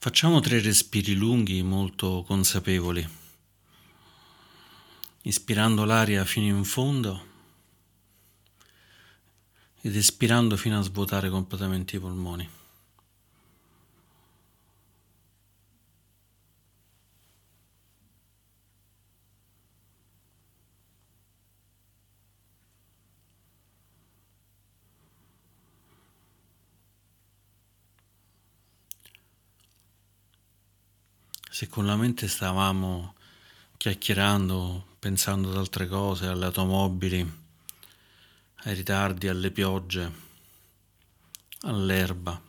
Facciamo tre respiri lunghi molto consapevoli, ispirando l'aria fino in fondo ed espirando fino a svuotare completamente i polmoni. Se con la mente stavamo chiacchierando, pensando ad altre cose, alle automobili, ai ritardi, alle piogge, all'erba,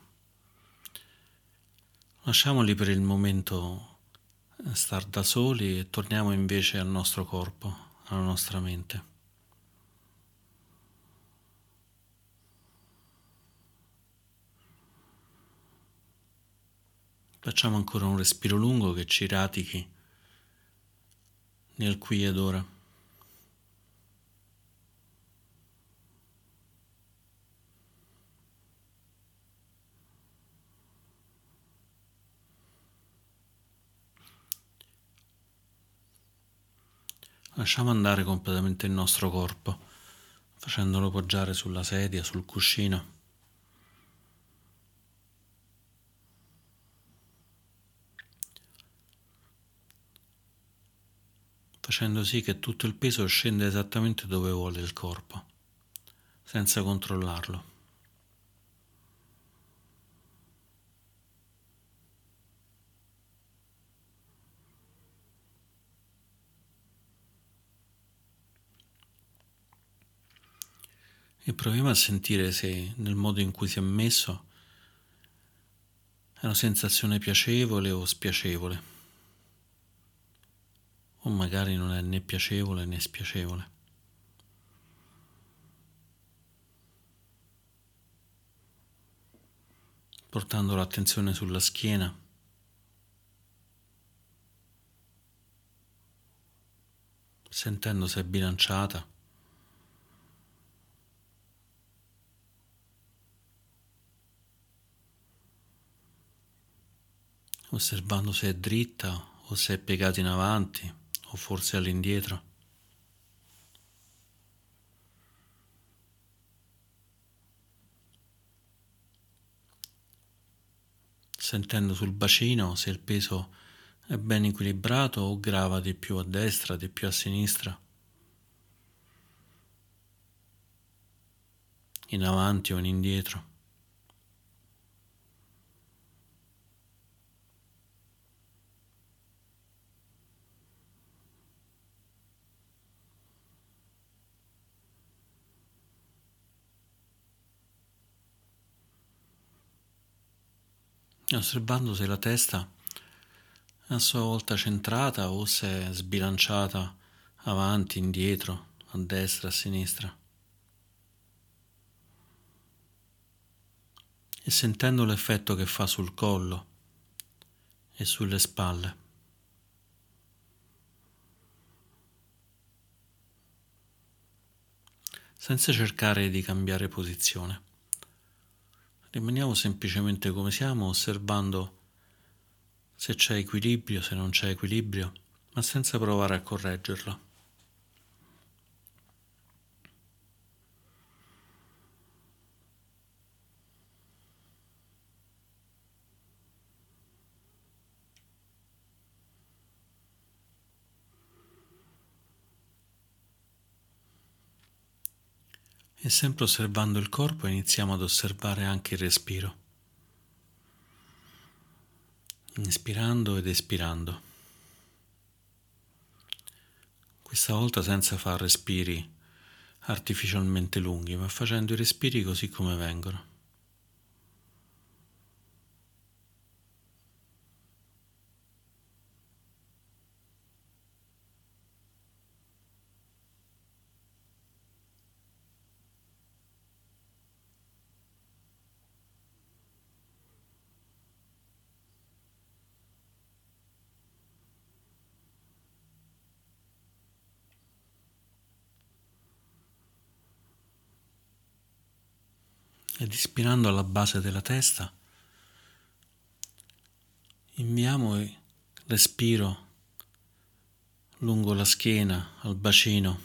lasciamoli per il momento star da soli e torniamo invece al nostro corpo, alla nostra mente. Facciamo ancora un respiro lungo che ci ratichi nel qui ed ora. Lasciamo andare completamente il nostro corpo, facendolo poggiare sulla sedia, sul cuscino. Facendo sì che tutto il peso scenda esattamente dove vuole il corpo, senza controllarlo. E proviamo a sentire se nel modo in cui si è messo è una sensazione piacevole o spiacevole o magari non è né piacevole né spiacevole. Portando l'attenzione sulla schiena. Sentendo se è bilanciata. Osservando se è dritta o se è piegata in avanti o forse all'indietro. Sentendo sul bacino se il peso è ben equilibrato o grava di più a destra, di più a sinistra, in avanti o in indietro. Osservando se la testa è a sua volta centrata o se è sbilanciata avanti, indietro, a destra, a sinistra. E sentendo l'effetto che fa sul collo e sulle spalle. Senza cercare di cambiare posizione. Rimaniamo semplicemente come siamo, osservando se c'è equilibrio, se non c'è equilibrio, ma senza provare a correggerlo. E sempre osservando il corpo iniziamo ad osservare anche il respiro, inspirando ed espirando. Questa volta senza fare respiri artificialmente lunghi, ma facendo i respiri così come vengono. Ed ispirando alla base della testa, inviamo il respiro lungo la schiena, al bacino,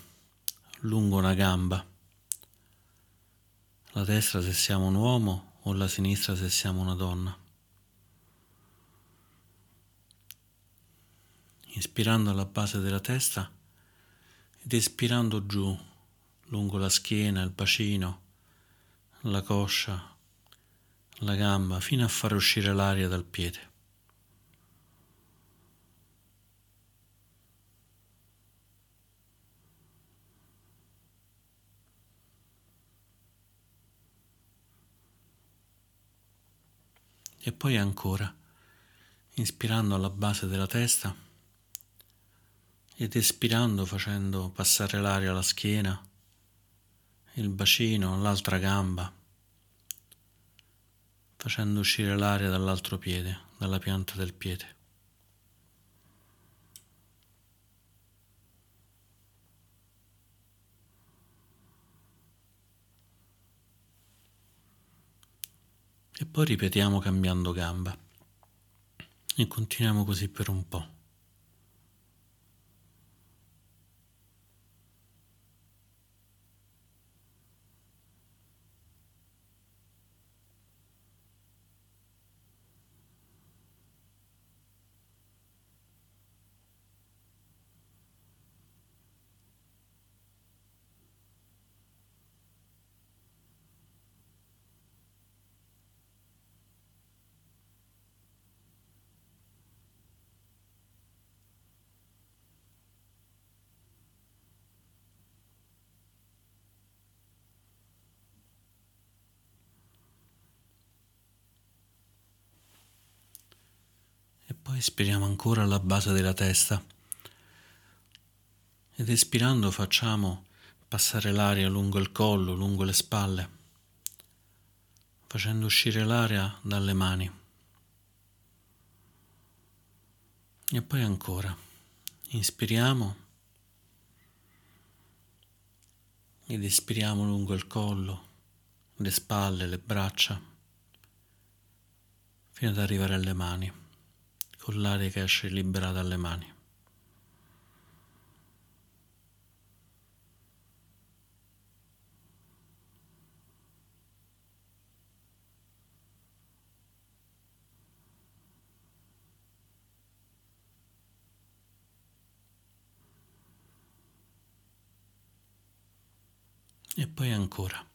lungo una gamba, la destra se siamo un uomo o la sinistra se siamo una donna. Inspirando alla base della testa ed espirando giù lungo la schiena, il bacino, la coscia, la gamba, fino a far uscire l'aria dal piede. E poi ancora, inspirando alla base della testa ed espirando facendo passare l'aria alla schiena, il bacino, l'altra gamba, facendo uscire l'aria dall'altro piede, dalla pianta del piede. E poi ripetiamo cambiando gamba e continuiamo così per un po'. Poi espiriamo ancora alla base della testa ed espirando facciamo passare l'aria lungo il collo, lungo le spalle, facendo uscire l'aria dalle mani. E poi ancora, inspiriamo ed espiriamo lungo il collo, le spalle, le braccia, fino ad arrivare alle mani con l'aria che esce libera dalle mani. E poi ancora.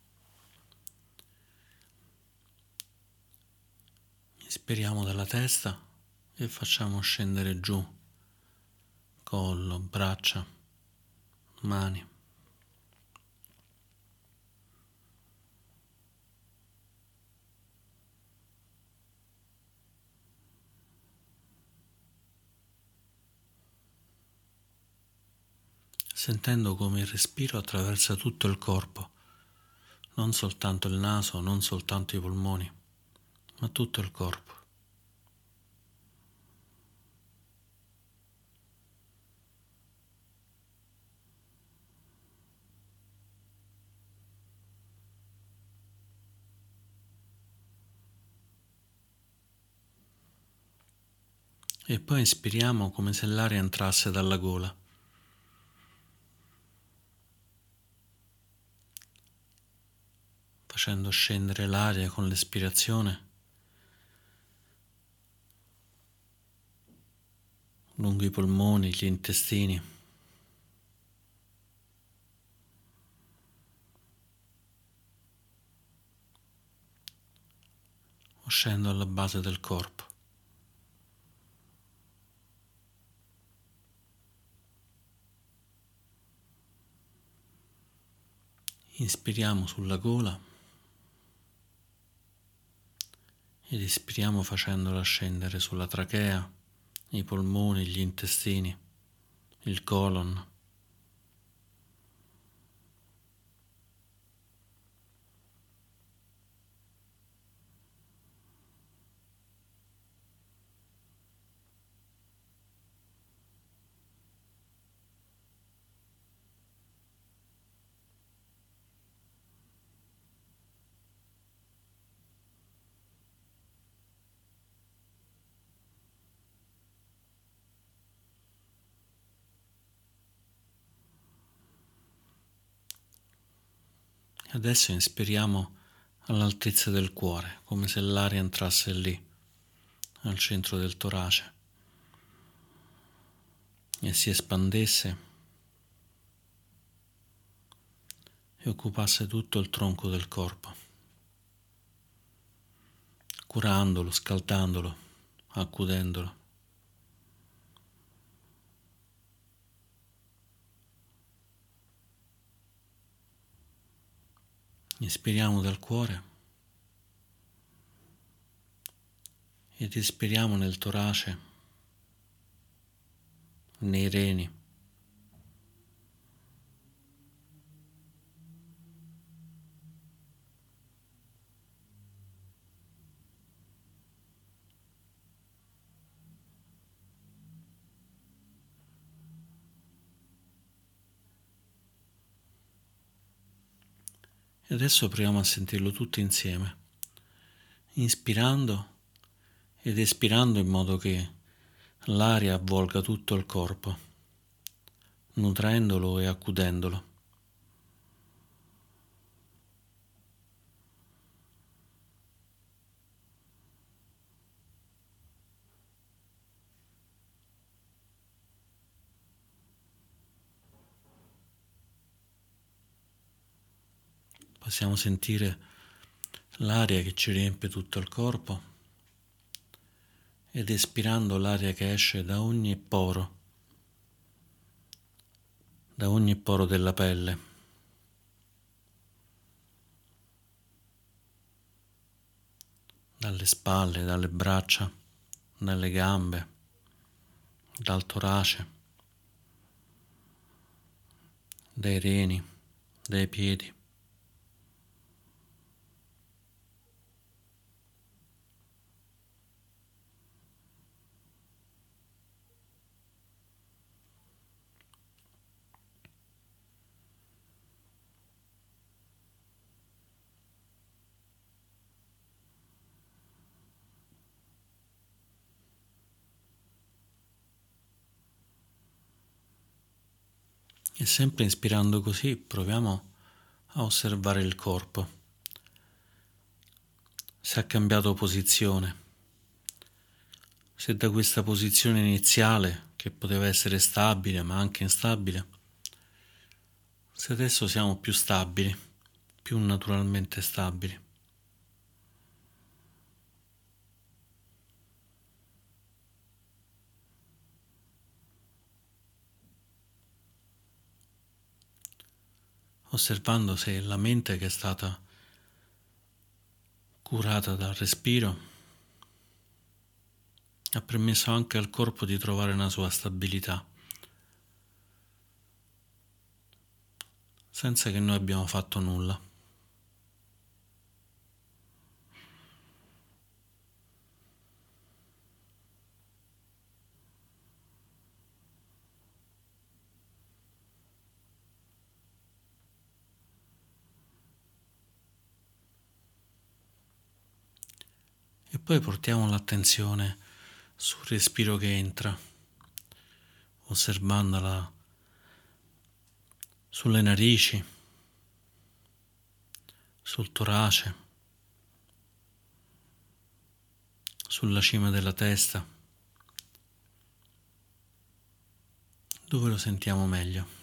Ispiriamo dalla testa e facciamo scendere giù collo, braccia, mani. sentendo come il respiro attraversa tutto il corpo, non soltanto il naso, non soltanto i polmoni, ma tutto il corpo. E poi inspiriamo come se l'aria entrasse dalla gola. Facendo scendere l'aria con l'espirazione lungo i polmoni, gli intestini. Uscendo alla base del corpo. Inspiriamo sulla gola ed espiriamo facendola scendere sulla trachea, i polmoni, gli intestini, il colon. Adesso inspiriamo all'altezza del cuore, come se l'aria entrasse lì, al centro del torace, e si espandesse e occupasse tutto il tronco del corpo, curandolo, scaldandolo, accudendolo. Inspiriamo dal cuore ed espiriamo nel torace, nei reni. Adesso proviamo a sentirlo tutto insieme, inspirando ed espirando in modo che l'aria avvolga tutto il corpo, nutrendolo e accudendolo. Possiamo sentire l'aria che ci riempie tutto il corpo ed espirando l'aria che esce da ogni poro, da ogni poro della pelle. dalle spalle, dalle braccia, dalle gambe, dal torace, dai reni, dai piedi. E sempre inspirando così proviamo a osservare il corpo. Se ha cambiato posizione. Se da questa posizione iniziale, che poteva essere stabile ma anche instabile, se adesso siamo più stabili, più naturalmente stabili. Osservando se la mente che è stata curata dal respiro ha permesso anche al corpo di trovare una sua stabilità, senza che noi abbiamo fatto nulla. Poi portiamo l'attenzione sul respiro che entra, osservandola sulle narici, sul torace, sulla cima della testa, dove lo sentiamo meglio.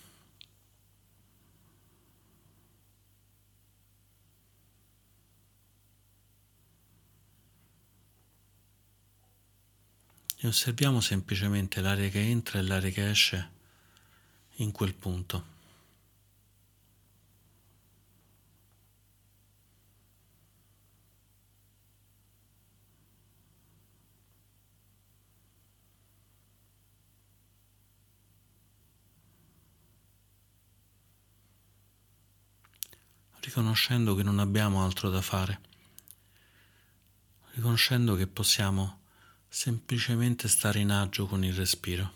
Osserviamo semplicemente l'aria che entra e l'aria che esce in quel punto. riconoscendo che non abbiamo altro da fare, riconoscendo che possiamo semplicemente stare in agio con il respiro.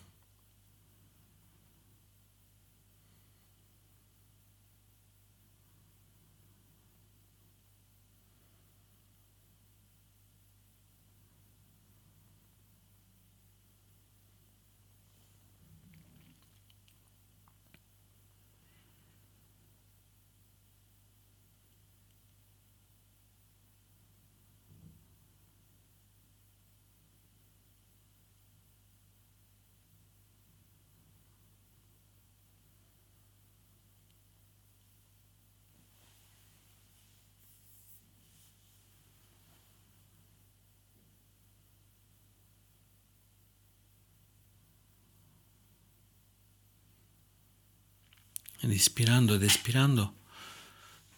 Ed ed espirando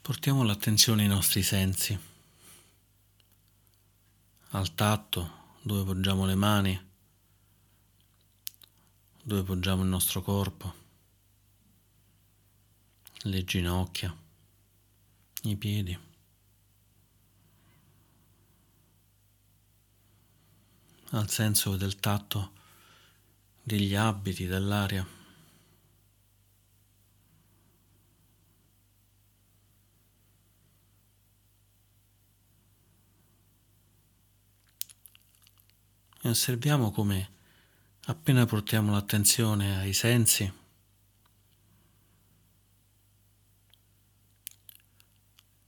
portiamo l'attenzione ai nostri sensi, al tatto, dove poggiamo le mani, dove poggiamo il nostro corpo, le ginocchia, i piedi. al senso del tatto degli abiti, dell'aria. E osserviamo come appena portiamo l'attenzione ai sensi,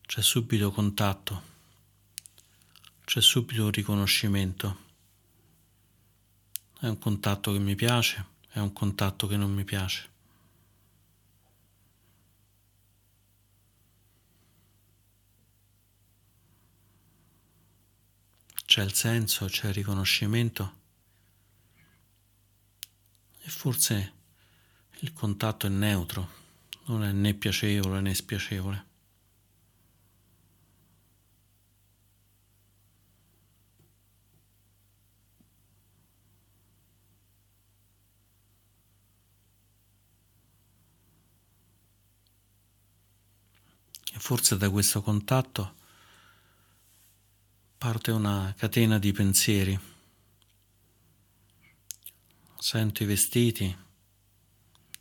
c'è subito contatto, c'è subito riconoscimento. È un contatto che mi piace, è un contatto che non mi piace. C'è il senso, c'è il riconoscimento e forse il contatto è neutro, non è né piacevole né spiacevole. forse da questo contatto parte una catena di pensieri. Sento i vestiti,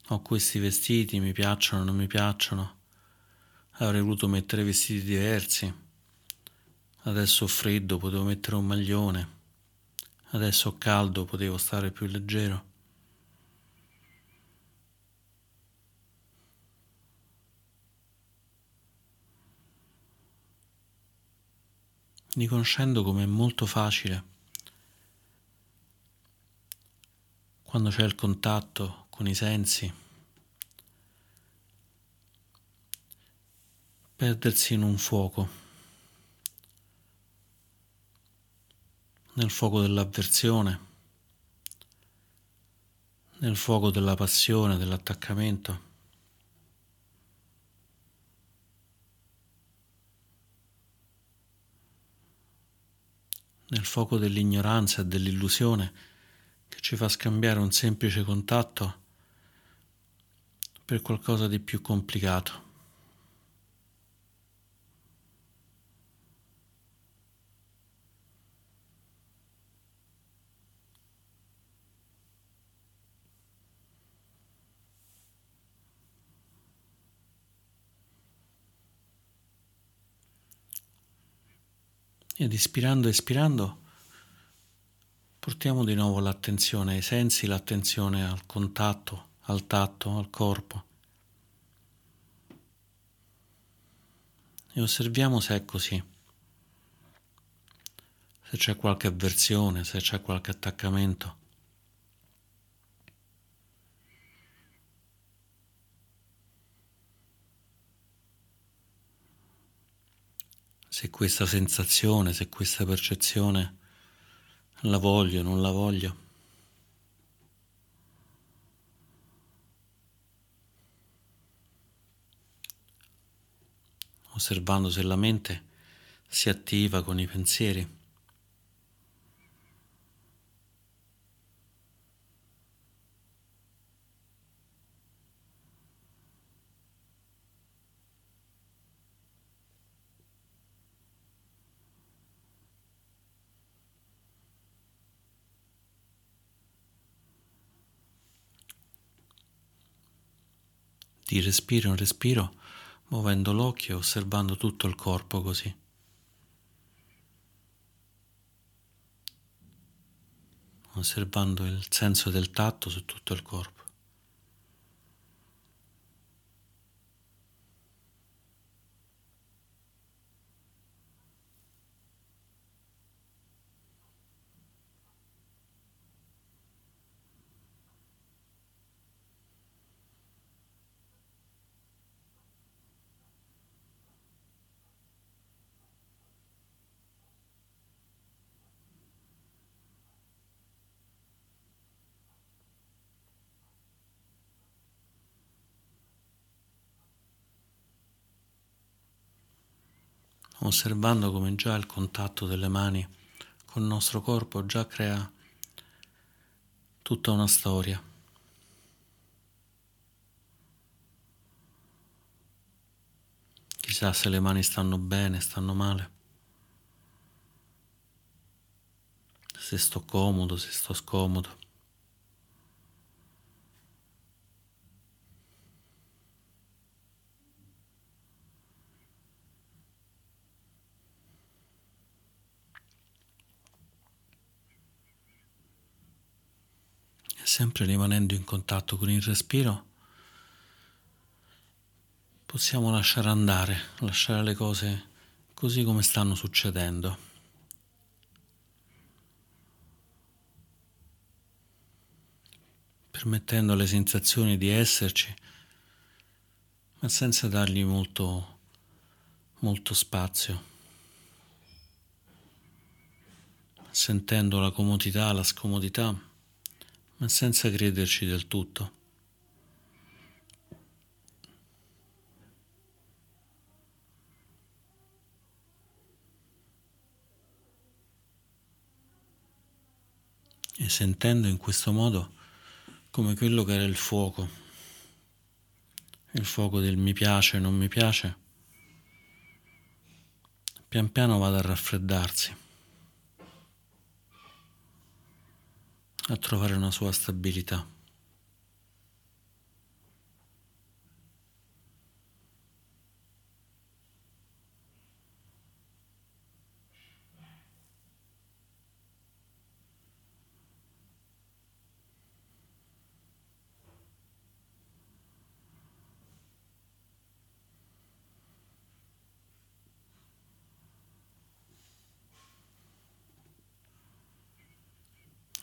ho questi vestiti, mi piacciono, non mi piacciono, avrei voluto mettere vestiti diversi, adesso ho freddo, potevo mettere un maglione, adesso ho caldo, potevo stare più leggero. Riconoscendo come è molto facile quando c'è il contatto con i sensi, perdersi in un fuoco, nel fuoco dell'avversione, nel fuoco della passione, dell'attaccamento. Nel fuoco dell'ignoranza e dell'illusione che ci fa scambiare un semplice contatto per qualcosa di più complicato. Ed ispirando e espirando portiamo di nuovo l'attenzione ai sensi, l'attenzione al contatto, al tatto, al corpo. E osserviamo se è così. Se c'è qualche avversione, se c'è qualche attaccamento. Se questa sensazione, se questa percezione la voglio, non la voglio. Osservando se la mente si attiva con i pensieri. Di respiro in respiro, muovendo l'occhio e osservando tutto il corpo così. Osservando il senso del tatto su tutto il corpo. Osservando come già il contatto delle mani col nostro corpo già crea tutta una storia. Chissà se le mani stanno bene, stanno male. Se sto comodo, se sto scomodo. Sempre rimanendo in contatto con il respiro, possiamo lasciare andare, lasciare le cose così come stanno succedendo. Permettendo alle sensazioni di esserci, ma senza dargli molto, molto spazio. Sentendo la comodità, la scomodità ma senza crederci del tutto. E sentendo in questo modo come quello che era il fuoco, il fuoco del mi piace, non mi piace, pian piano vada a raffreddarsi. A trovare una sua stabilità.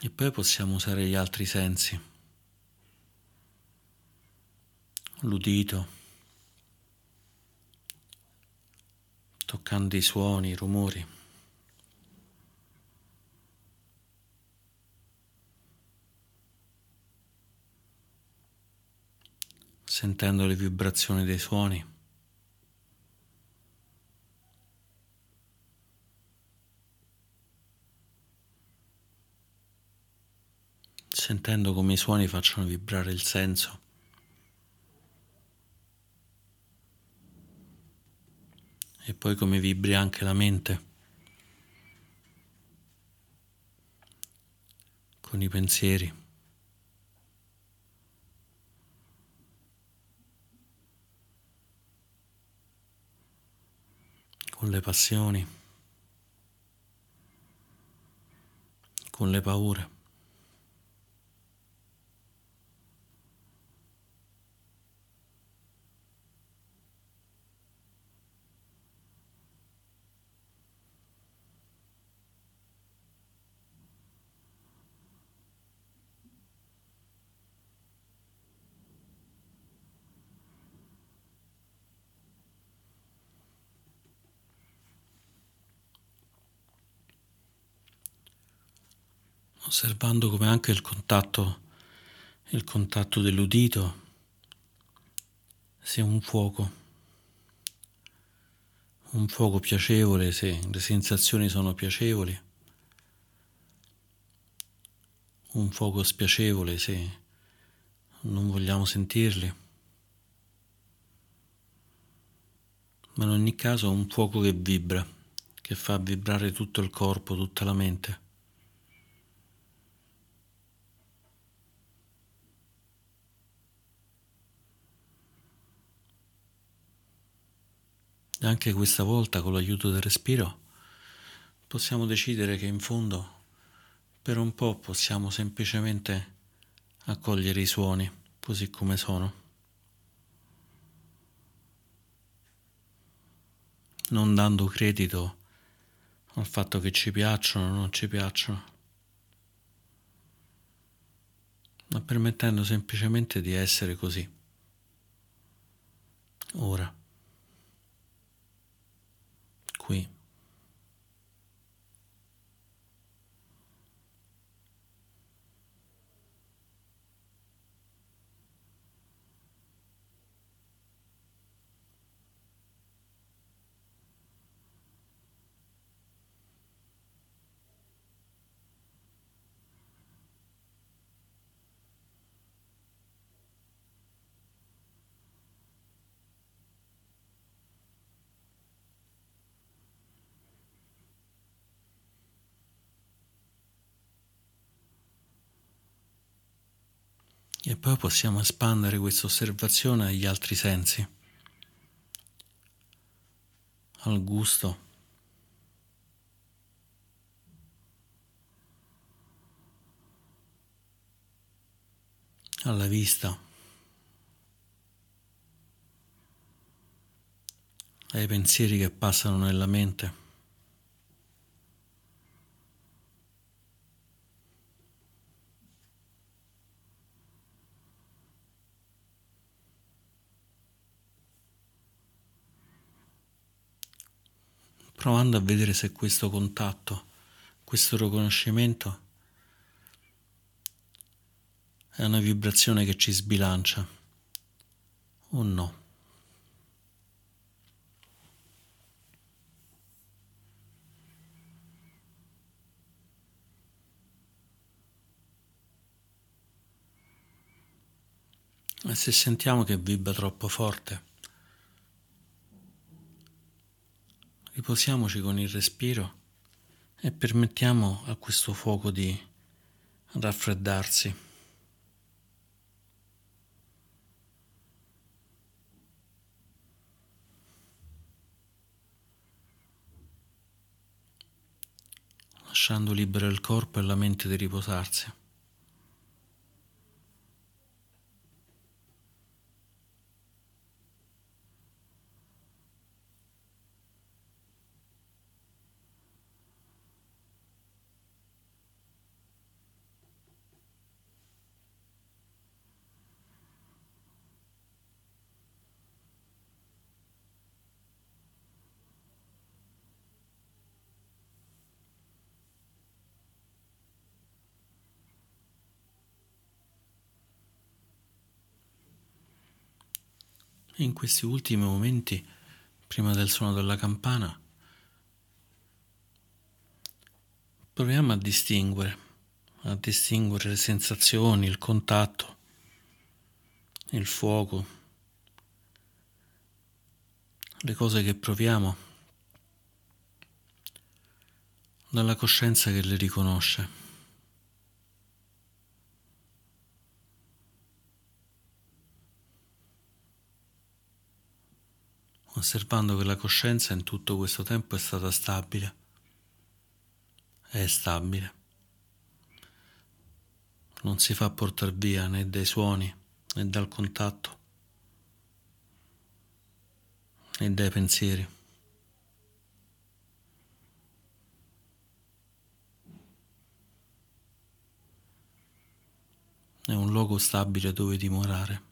E poi possiamo usare gli altri sensi. L'udito, toccando i suoni, i rumori. Sentendo le vibrazioni dei suoni. Sentendo come i suoni facciano vibrare il senso. E poi come vibri anche la mente. Con i pensieri. Con le passioni. Con le paure. Osservando come anche il contatto, il contatto dell'udito sia un fuoco, un fuoco piacevole se le sensazioni sono piacevoli, un fuoco spiacevole se non vogliamo sentirli, ma in ogni caso un fuoco che vibra, che fa vibrare tutto il corpo, tutta la mente. Anche questa volta con l'aiuto del respiro possiamo decidere che in fondo per un po' possiamo semplicemente accogliere i suoni così come sono. Non dando credito al fatto che ci piacciono o non ci piacciono, ma permettendo semplicemente di essere così. Ora. qui. E poi possiamo espandere questa osservazione agli altri sensi, al gusto. alla vista, ai pensieri che passano nella mente. Provando a vedere se questo contatto, questo riconoscimento è una vibrazione che ci sbilancia o no. E se sentiamo che vibra troppo forte, riposiamoci con il respiro e permettiamo a questo fuoco di raffreddarsi. lasciando libero il corpo e la mente di riposarsi. In questi ultimi momenti, prima del suono della campana, proviamo a distinguere, a distinguere le sensazioni, il contatto, il fuoco, le cose che proviamo dalla coscienza che le riconosce. Osservando che la coscienza in tutto questo tempo è stata stabile, è stabile, non si fa portare via né dai suoni né dal contatto né dai pensieri. È un luogo stabile dove dimorare.